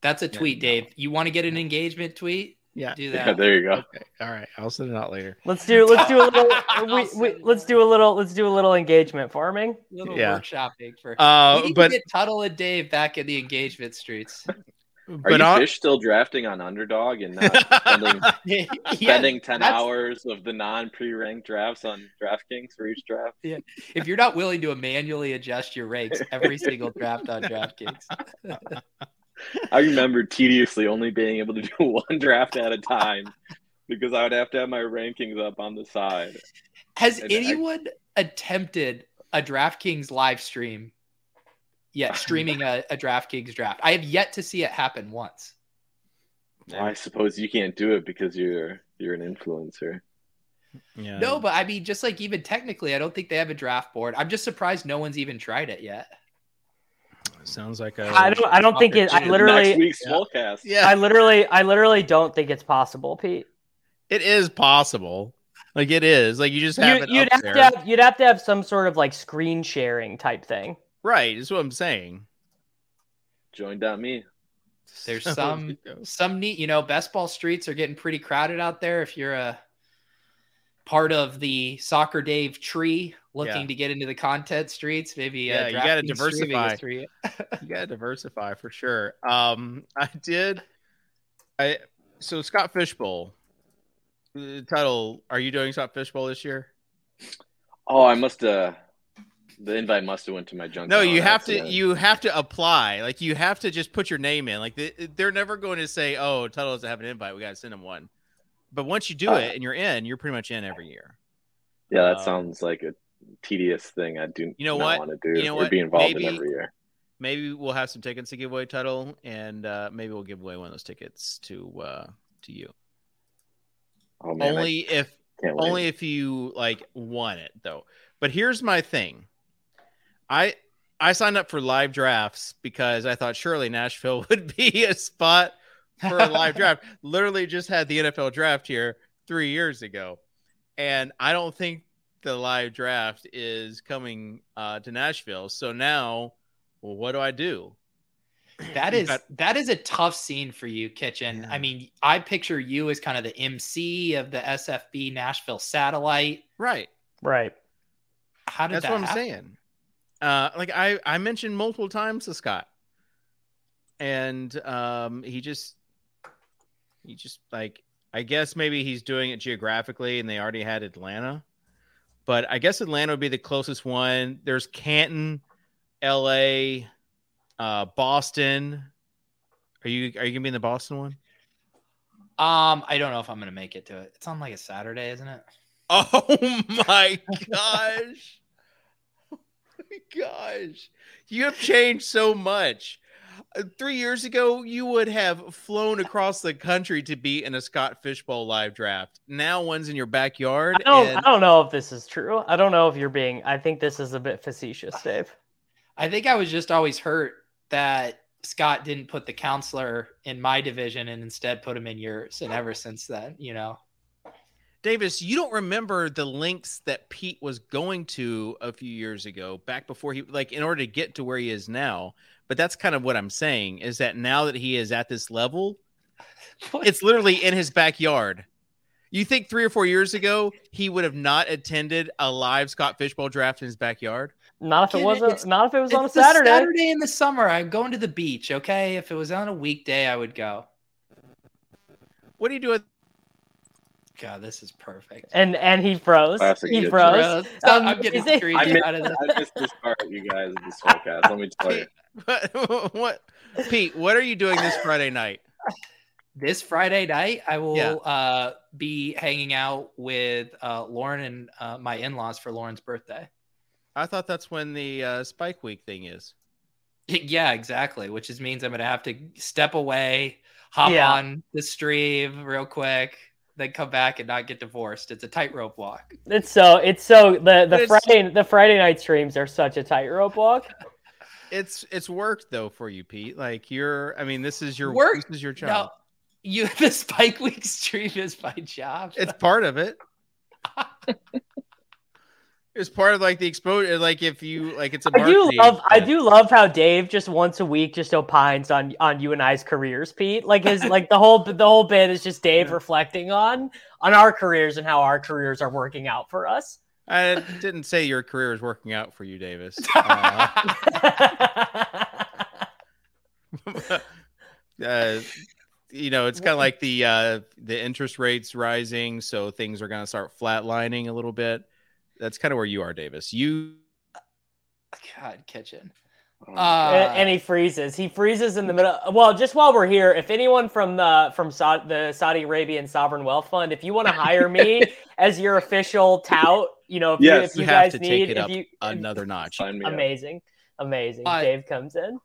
That's a Yeah, tweet, no. Dave. You want to get an engagement tweet? Yeah. Do Yeah, that. there you go. Okay. All right. I'll send it out later. Let's do let's do a little we, we, let's do a little let's do a little engagement farming. little Yeah. workshopping for. Uh, we need but to get Tuttle and Dave back in the engagement streets. Are but you on- fish still drafting on underdog and not spending yeah, spending ten hours of the non pre-ranked drafts on DraftKings for each draft? Yeah. If you're not willing to manually adjust your ranks every single draft on DraftKings, I remember tediously only being able to do one draft at a time because I would have to have my rankings up on the side. has And I- anyone attempted a DraftKings live stream? yet streaming a, a DraftKings draft. I have yet to see it happen once. Well, I suppose you can't do it because you're you're an influencer. Yeah. No, but I mean, just like even technically, I don't think they have a draft board. I'm just surprised no one's even tried it yet. Sounds like a. I don't I don't think it I literally Next week's Yeah. Swolecast. Yeah, I literally I literally don't think it's possible, Pete. it is possible. Like it is. Like you just have You, it you'd up have there. to have you'd have to have some sort of like screen sharing type thing. Right. Is what I'm saying. Join.me. There's oh, some some neat, you know, best ball streets are getting pretty crowded out there. If you're a part of the soccer Dave tree looking Yeah. to get into the content streets, maybe Yeah, uh, you gotta diversify. for you. you gotta diversify for sure. Um, I did. I so Scott Fishbowl. The Tuttle. Are you doing Scott Fishbowl this year? Oh, I must have. The invite must have went to my junk. No, you have to. accident. You have to apply. Like you have to just put your name in. Like they, they're never going to say, "Oh, Tuttle doesn't have an invite. We got to send him one." But once you do Uh, it and you're in, you're pretty much in every year. Yeah, that um, sounds like a tedious thing. I do. You know what? Want to do You know or what? be involved Maybe- in every year. Maybe we'll have some tickets to give away, Tuttle, and uh, maybe we'll give away one of those tickets to uh, to you. Oh man, only if I can't only if you like want it though but here's my thing i i signed up for live drafts because i thought surely nashville would be a spot for a live draft literally just had the nfl draft here three years ago and i don't think the live draft is coming uh, to nashville so now well, what do i do That is got- that is a tough scene for you, Kitchen. Yeah. I mean, I picture you as kind of the MC of the SFB Nashville satellite. right Right. How did that That's that what I'm happen? saying. Uh, like I, I mentioned multiple times to Scott, and um, he just, he just like, I guess maybe he's doing it geographically, and they already had Atlanta, but I guess Atlanta would be the closest one. There's Canton, L.A., uh, Boston. Are you are you gonna be in the Boston one? Um, I don't know if I'm gonna make it to it. It's on like a Saturday, isn't it? Oh my gosh. Oh my gosh. You have changed so much. Uh, Three years ago, you would have flown across the country to be in a Scott Fishbowl live draft. Now one's in your backyard. I don't and- I don't know if this is true. I don't know if you're being I think this is a bit facetious, Dave. I think I was just always hurt that Scott didn't put the counselor in my division and instead put him in yours. And ever since then, you know, Davis, you don't remember the links that Pete was going to a few years ago, back before he, like, in order to get to where he is now. But that's kind of what I'm saying is that now that he is at this level, it's literally in his backyard. You think three or four years ago he would have not attended a live Scott Fishbowl draft in his backyard? Not if it wasn't not if it was on a It's the Saturday. Saturday in the summer. I'm going to the beach. Okay, if it was on a weekday, I would go. What do you do at God, this is perfect. And and he froze. Classic he good froze. Bro, Um, I'm getting is it- I missed, out of the. I missed this part, you guys, this podcast. Let me tell you. What, what Pete, what are you doing this Friday night? This Friday night, I will Yeah. uh, be hanging out with uh, Lauren and uh, my in-laws for Lauren's birthday. I thought that's when the uh, Spike Week thing is. Yeah, exactly. Which is means I'm gonna have to step away, hop Yeah. on the stream real quick, then come back and not get divorced. It's a tightrope walk. It's so it's so the the it's- Friday the Friday night streams are such a tightrope walk. It's it's worked though for you, Pete. Like you're, I mean, this is your Work? This is your job. Now, you the Spike Week stream is my job. It's part of it. It's part of like the exposure. Like if you like, it's a. I do love I do love how Dave just once a week just opines on on you and I's careers, Pete. Like his like the whole the whole bit is just Dave reflecting on on our careers and how our careers are working out for us. I didn't say your career is working out for you, Davis. Uh, uh, you know, it's kind of like the uh, the interest rates rising, so things are going to start flatlining a little bit. That's kind of where you are, Davis. You God, kitchen. Uh, and, and he freezes. He freezes in the middle. Well, just while we're here, if anyone from the from Sa- the Saudi Arabian Sovereign Wealth Fund, if you want to hire me as your official tout, you know, if Yes, you, if you you have guys to need, take it if up you, another notch. sign me up. amazing, amazing. Uh, Dave comes in.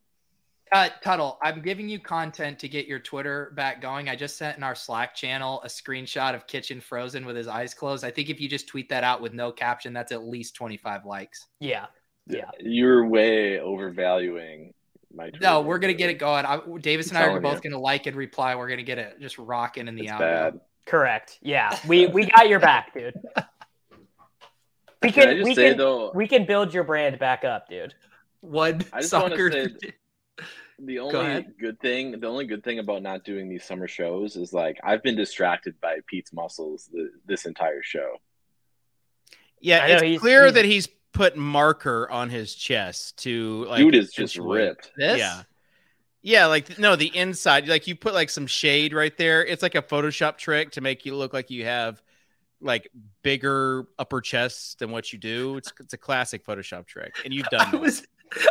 Uh, Tuttle, I'm giving you content to get your Twitter back going. I just sent in our Slack channel a screenshot of Kitchen frozen with his eyes closed. I think if you just tweet that out with no caption, that's at least 25 likes. Yeah, yeah. You're way overvaluing my. No, we're gonna get it going. I, Davis and I'm are both gonna like and reply. We're gonna get it just rocking in the It's outro. bad. Correct. Yeah, we we got your back, dude. We Can I can just we say can though, we can build your brand back up, dude. What I just wanna soccer. say- the only ahead. good thing, the only good thing about not doing these summer shows is like I've been distracted by Pete's muscles the, this entire show. yeah, know, it's he's- clear he's- that he's put marker on his chest to like. Dude is just ripped. this? Yeah. Yeah, like no, the inside, like you put like some shade right there. It's like a Photoshop trick to make you look like you have like bigger upper chest than what you do. It's it's a classic Photoshop trick, and you've done I that. was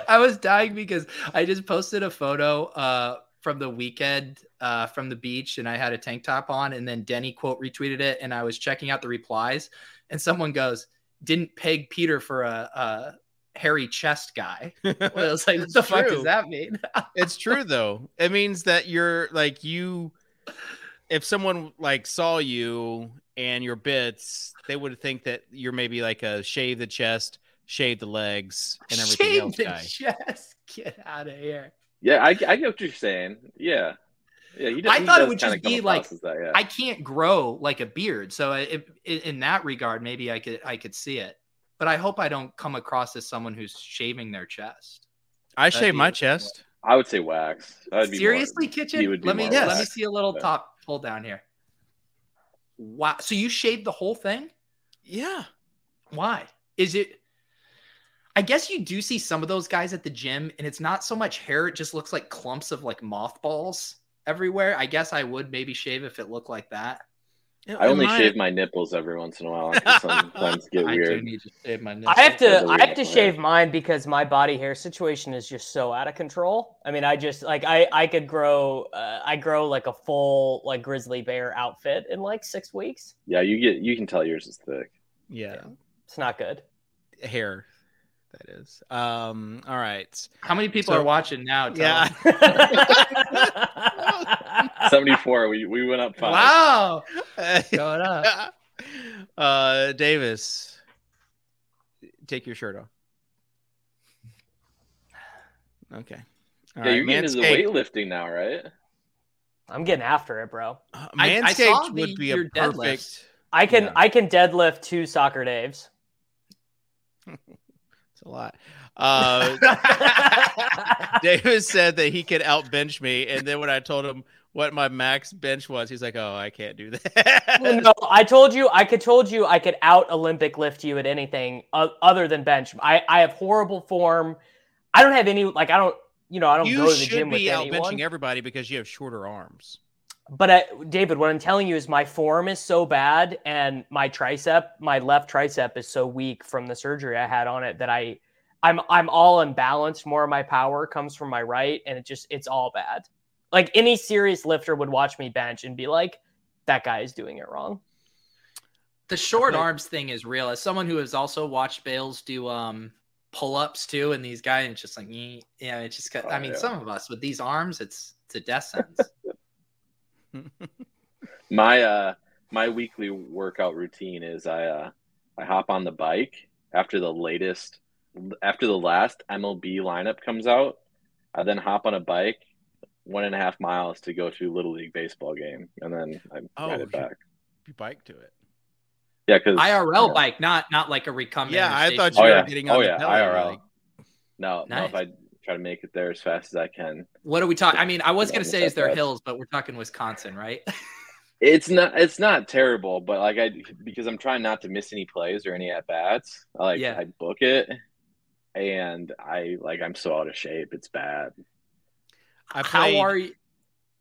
I was dying because I just posted a photo uh from the weekend uh from the beach and I had a tank top on and then Denny quote retweeted it and I was checking out the replies and someone goes didn't peg Peter for a, a hairy chest guy. I was like, what It's the fuck does that mean? it's true though. It means that you're like you. If someone like saw you and your bits, they would think that you're maybe like a shave the chest, shave the legs, and everything Shave else the guy. chest. Get out of here. Yeah, I, I get what you're saying. Yeah, yeah. He does, I he thought it would just be like- that, yeah. I can't grow like a beard, so uh, if, in in that regard, maybe I could I could see it. But I hope I don't come across as someone who's shaving their chest. I That'd shave be- my chest. I would say wax. That'd be more- Seriously, kitchen. Let me more let me see a little Yeah. top pull down here. Wow. So you shaved the whole thing? Yeah. Why? Is it? I guess you do see some of those guys at the gym, and it's not so much hair; it just looks like clumps of like mothballs everywhere. I guess I would maybe shave if it looked like that. I only Mine- shave my nipples every once in a while. Sometimes get I do weird. need to shave my. I have to That's a I have to point. shave mine because my body hair situation is just so out of control. I mean, I just like I I could grow uh, I grow like a full like grizzly bear outfit in like 6 weeks. Yeah, you get you can tell yours is thick. Yeah. It's not good. Hair. That is. Um. All right. How many people So- are watching now? Tell Yeah. them. Seventy four. We we went up five. Wow. Going up. uh, Davis, take your shirt off. Okay. All yeah, right, you're getting into the weightlifting now, right? I'm getting after it, bro. uh, I- I saw Manscaped the- would be a your deadlifts. perfect. I can Yeah. I can deadlift two soccer Daves. It's a lot. Uh, Davis said that he could out bench me, and then when I told him what my max bench was, he's like, "Oh, I can't do that." no, I told you I could told you I could out Olympic lift you at anything other than bench. I I have horrible form. I don't have any like I don't you know I don't you go to the should gym with be out anyone. benching everybody because you have shorter arms. But I, David, what I'm telling you is my form is so bad, and my tricep, my left tricep, is so weak from the surgery I had on it that I, I'm I'm all unbalanced. More of my power comes from my right, and it just it's all bad. Like any serious lifter would watch me bench and be like, "That guy is doing it wrong." The short Okay. arms thing is real. As someone who has also watched Bales do um pull ups too, and these guys, it's just like, "Nyeh." yeah, it's just. got- I Oh, mean, yeah. some of us with these arms, it's it's a death sentence. My uh my weekly workout routine is I uh I hop on the bike after the latest after the last MLB lineup comes out. I then hop on a bike one and a half miles to go to little league baseball game, and then I Oh, ride you- it back. You bike to it. Yeah, because IRL yeah. bike, not not like a recumbent. Yeah, I thought you Oh, were yeah. getting Oh, on the yeah, belly, IRL. like- No, no. If I try to make it there as fast as I can, What are we talking? I mean, I was gonna say is there bad. hills, but we're talking Wisconsin, right? it's not it's not terrible. But like I because I'm trying not to miss any plays or any at bats. Like Yeah. I book it, and I like I'm so out of shape. It's bad. I How are you?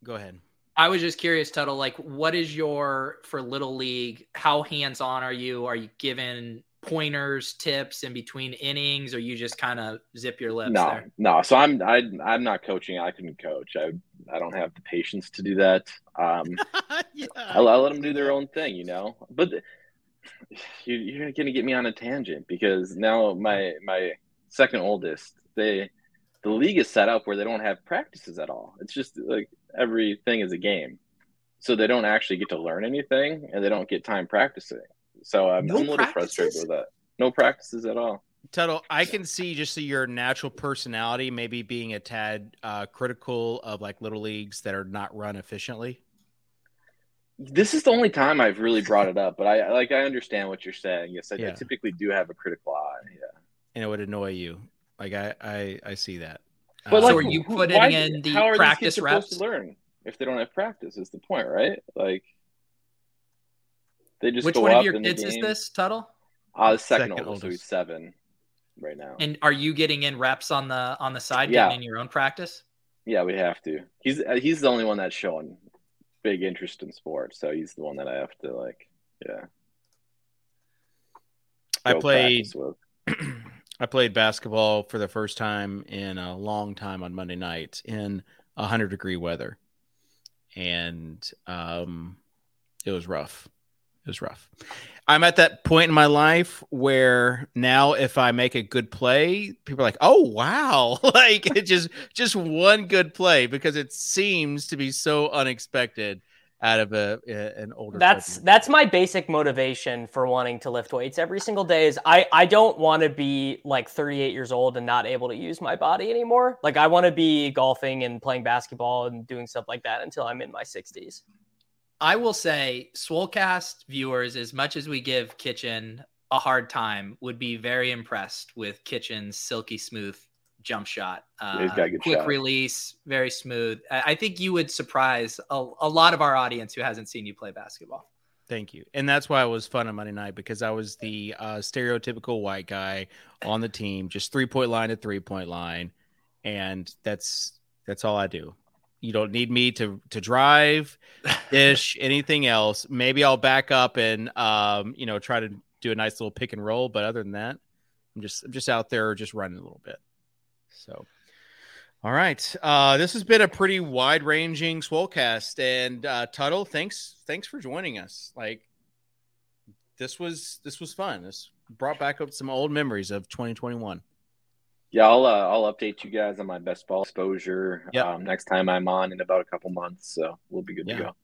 Go ahead. I was just curious, Tuttle. Like, what is your for little league? How hands on are you? Are you given pointers, tips in between innings, or you just kind of zip your lips no, there? no. So I'm I I'm not coaching. I couldn't coach. I I don't have the patience to do that. Um, yeah, I, I let them do their own thing, you know. But you, you're gonna get me on a tangent because now my my second oldest, they the league is set up where they don't have practices at all. It's just like everything is a game, so they don't actually get to learn anything, and they don't get time practicing. So I'm, No I'm a little frustrated with that. No practices at all. Tuttle, I can see just your natural personality maybe being a tad uh, critical of like little leagues that are not run efficiently. This is the only time I've really brought it up, but I like I understand what you're saying. Yes, I, I typically do have a critical eye. Yeah. and it would annoy you. Like I, I, I see that. But Uh, like, So are you who- putting why- in the how are these practice kids supposed reps? To learn if they don't have practice is the point, right? Like they just Which go one up of your kids is this, Tuttle? Uh, the second, Second oldest, so he's seven right now. And are you getting in reps on the on the side, Yeah. getting in your own practice? yeah, we have to. He's uh, he's the only one that's showing big interest in sports, so he's the one that I have to like. Yeah, I go played. I played basketball for the first time in a long time on Monday night in hundred degree weather, and um, it was rough. It was rough. I'm at that point in my life where now, if I make a good play, people are like, "Oh wow!" like it just just one good play because it seems to be so unexpected out of a, a- an older. That's person. that's my basic motivation for wanting to lift weights every single day. Is I I don't want to be like 38 years old and not able to use my body anymore. Like I want to be golfing and playing basketball and doing stuff like that until I'm in my 60s. I will say, Swolecast viewers, as much as we give Kitchen a hard time, would be very impressed with Kitchen's silky smooth jump shot. Uh, he's got a good quick shot. release, very smooth. I, I think you would surprise a, a lot of our audience who hasn't seen you play basketball. Thank you. And that's why it was fun on Monday night because I was the uh, stereotypical white guy on the team, just three point line to three point line, and that's that's all I do. You don't need me to to drive, dish, anything else. Maybe I'll back up and um, you know try to do a nice little pick and roll, but other than that, I'm just I'm just out there just running a little bit. So. All right. Uh, this has been a pretty wide ranging Swolecast. And uh, Tuttle, thanks thanks for joining us. Like this was this was fun. This brought back up some old memories of 2021. Yeah, I'll uh, I'll update you guys on my best ball exposure Yep. um, next time I'm on in about a couple months. So we'll be good Yeah. to go.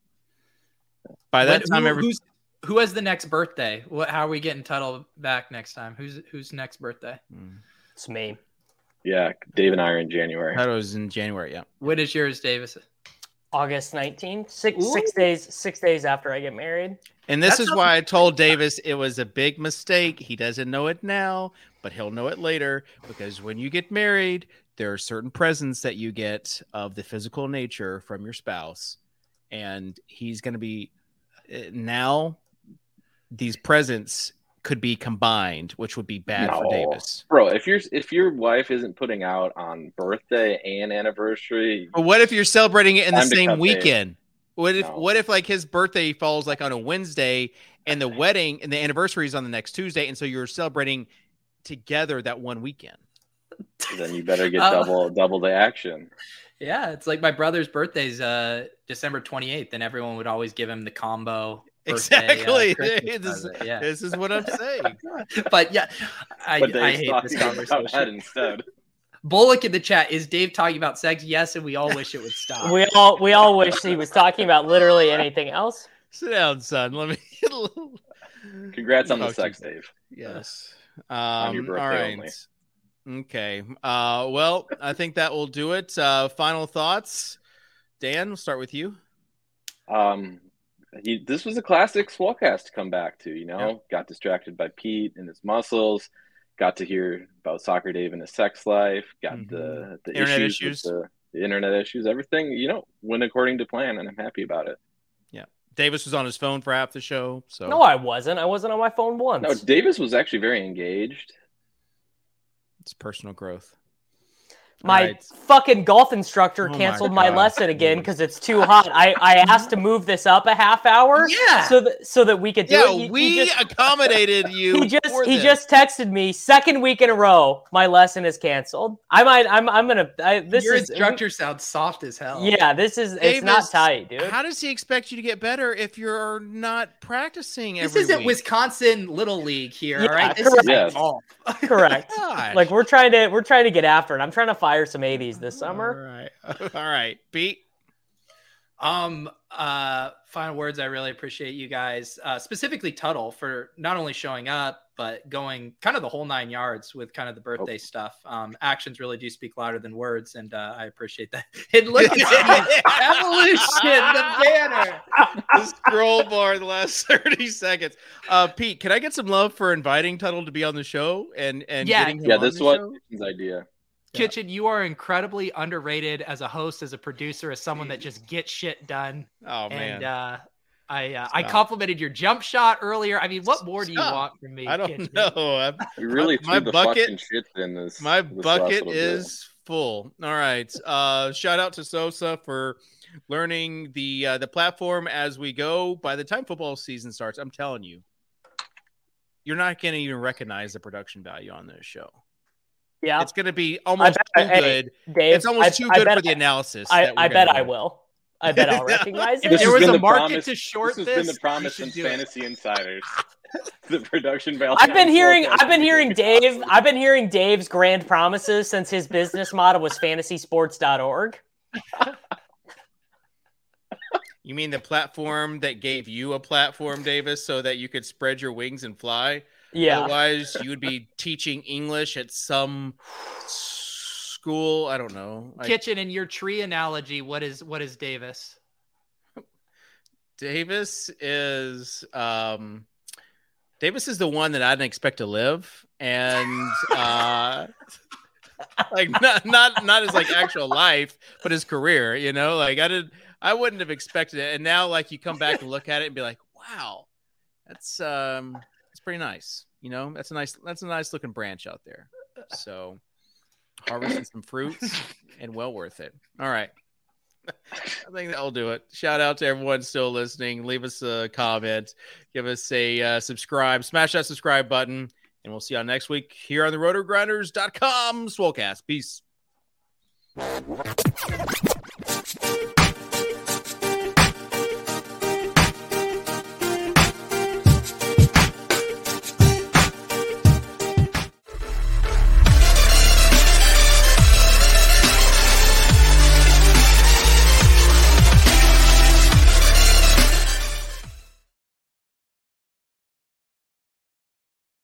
By that When- time, who, every who's, who has the next birthday? What? How are we getting Tuttle back next time? Who's who's next birthday? Mm. It's me. Yeah, Dave and I are in January. that was in January. Yeah. What is yours, Davis? August 19th, six Ooh. six days six days after I get married. And this That is sounds why I told Davis it was a big mistake. He doesn't know it now, but he'll know it later because when you get married, there are certain presents that you get of the physical nature from your spouse. And he's going to be uh, now, these presents could be combined, which would be bad for Davis. Bro, if your if your wife isn't putting out on birthday and anniversary, But what if you're celebrating it in the same cut bait. weekend? What if No. what if like his birthday falls like on a Wednesday and the wedding and the anniversary is on the next Tuesday, and so you're celebrating together that one weekend? then you better get Oh. double double the action. Yeah, it's like my brother's birthday's uh December 28th, and everyone would always give him the combo. Birthday, uh, Exactly. This- yeah. This is what I'm saying. but yeah, I, But I hate this about that conversation. instead. Bullock in the chat is Dave talking about sex? Yes, and we all wish it would stop. We all we all wish he was talking about literally anything else. Sit down, son. Let me. Congrats on the sex, Dave. Yes. On your Um, birthday all right. only. Okay. Uh, well, I think that will do it. Uh, final thoughts. Dan, we'll start with you. Um, he this was a classic Swolecast to come back to. You know, Yeah. got distracted by Pete and his muscles. Got to hear about soccer Dave and his sex life. Got Mhm. the the Internet issues, issues. with the, the internet issues. Everything you know went according to plan, and I'm happy about it. Yeah, Davis was on his phone for half the show. So No, I wasn't. I wasn't on my phone once. No, Davis was actually very engaged. it's personal growth. My All right. fucking golf instructor Oh canceled my, God. lesson again mm. because it's too hot. I, I asked to move this up a half hour Yeah. so that so that we could do Yeah, it. He- he we just- accommodated you. he just for he this. just texted me second week in a row my lesson is canceled i might i'm i'm gonna I, this Your is instructor sounds soft as hell. yeah this is it's not tight dude How does he expect you to get better if you're not practicing This every isn't week? Wisconsin Little League here, Yeah, all right? This correct. is Yes. golf. correct Gosh. like we're trying to we're trying to get after it i'm trying to fire some 80s this summer All right. All right. Pete. Um, uh, final words. I really appreciate you guys, uh, specifically Tuttle, for not only showing up but going kind of the whole nine yards with kind of the birthday stuff. Um, actions really do speak louder than words, and uh, I appreciate that. And look at evolution, the banner. the scroll bar the last 30 seconds. Uh Pete, can I get some love for inviting Tuttle to be on the show and and Yeah. getting him Yeah, on this the was his idea. Yeah. Kitchen, you are incredibly underrated as a host, as a producer, as someone that just gets shit done. Oh man. and uh, I uh, I complimented your jump shot earlier. I mean, what more do you want from me? I don't Kitchen? know. I'm- You really My threw the bucket- fucking shit in this. my this bucket little bit. is full. All right. Uh shout out to Sosa for learning the uh, the platform as we go. By the time football season starts, I'm telling you, you're not going to even recognize the production value on this show. Yeah It's going to be almost bet- too hey, good. dave It's almost I- too good bet for the I- analysis. i, that I bet i will i bet i'll recognize If it there was a the market promise- to short this this, has been the promise should since it. Fantasy Insiders. the production value. I've been hearing I've been hearing Dave. I've been hearing Dave's grand promises since his business model was fantasysports.org. You mean the platform that gave you a platform, Davis, so that you could spread your wings and fly? Yeah. Otherwise, you would be teaching English at some school. I don't know. I- Kitchen in your tree analogy, what is what is Davis? Davis is um, Davis is the one that I didn't expect to live, and uh, like not not not his like actual life, but his career. You know, like I did, I wouldn't have expected it, and now like you come back and look at it and be like, wow, that's um, that's pretty nice. You know, that's a nice that's a nice looking branch out there. So harvesting some fruits and well worth it. All right. I think that'll do it. Shout out to everyone still listening. Leave us a comment, give us a uh, subscribe, smash that subscribe button, and we'll see you all next week here on the rotogrinders.com Swolecast. Peace.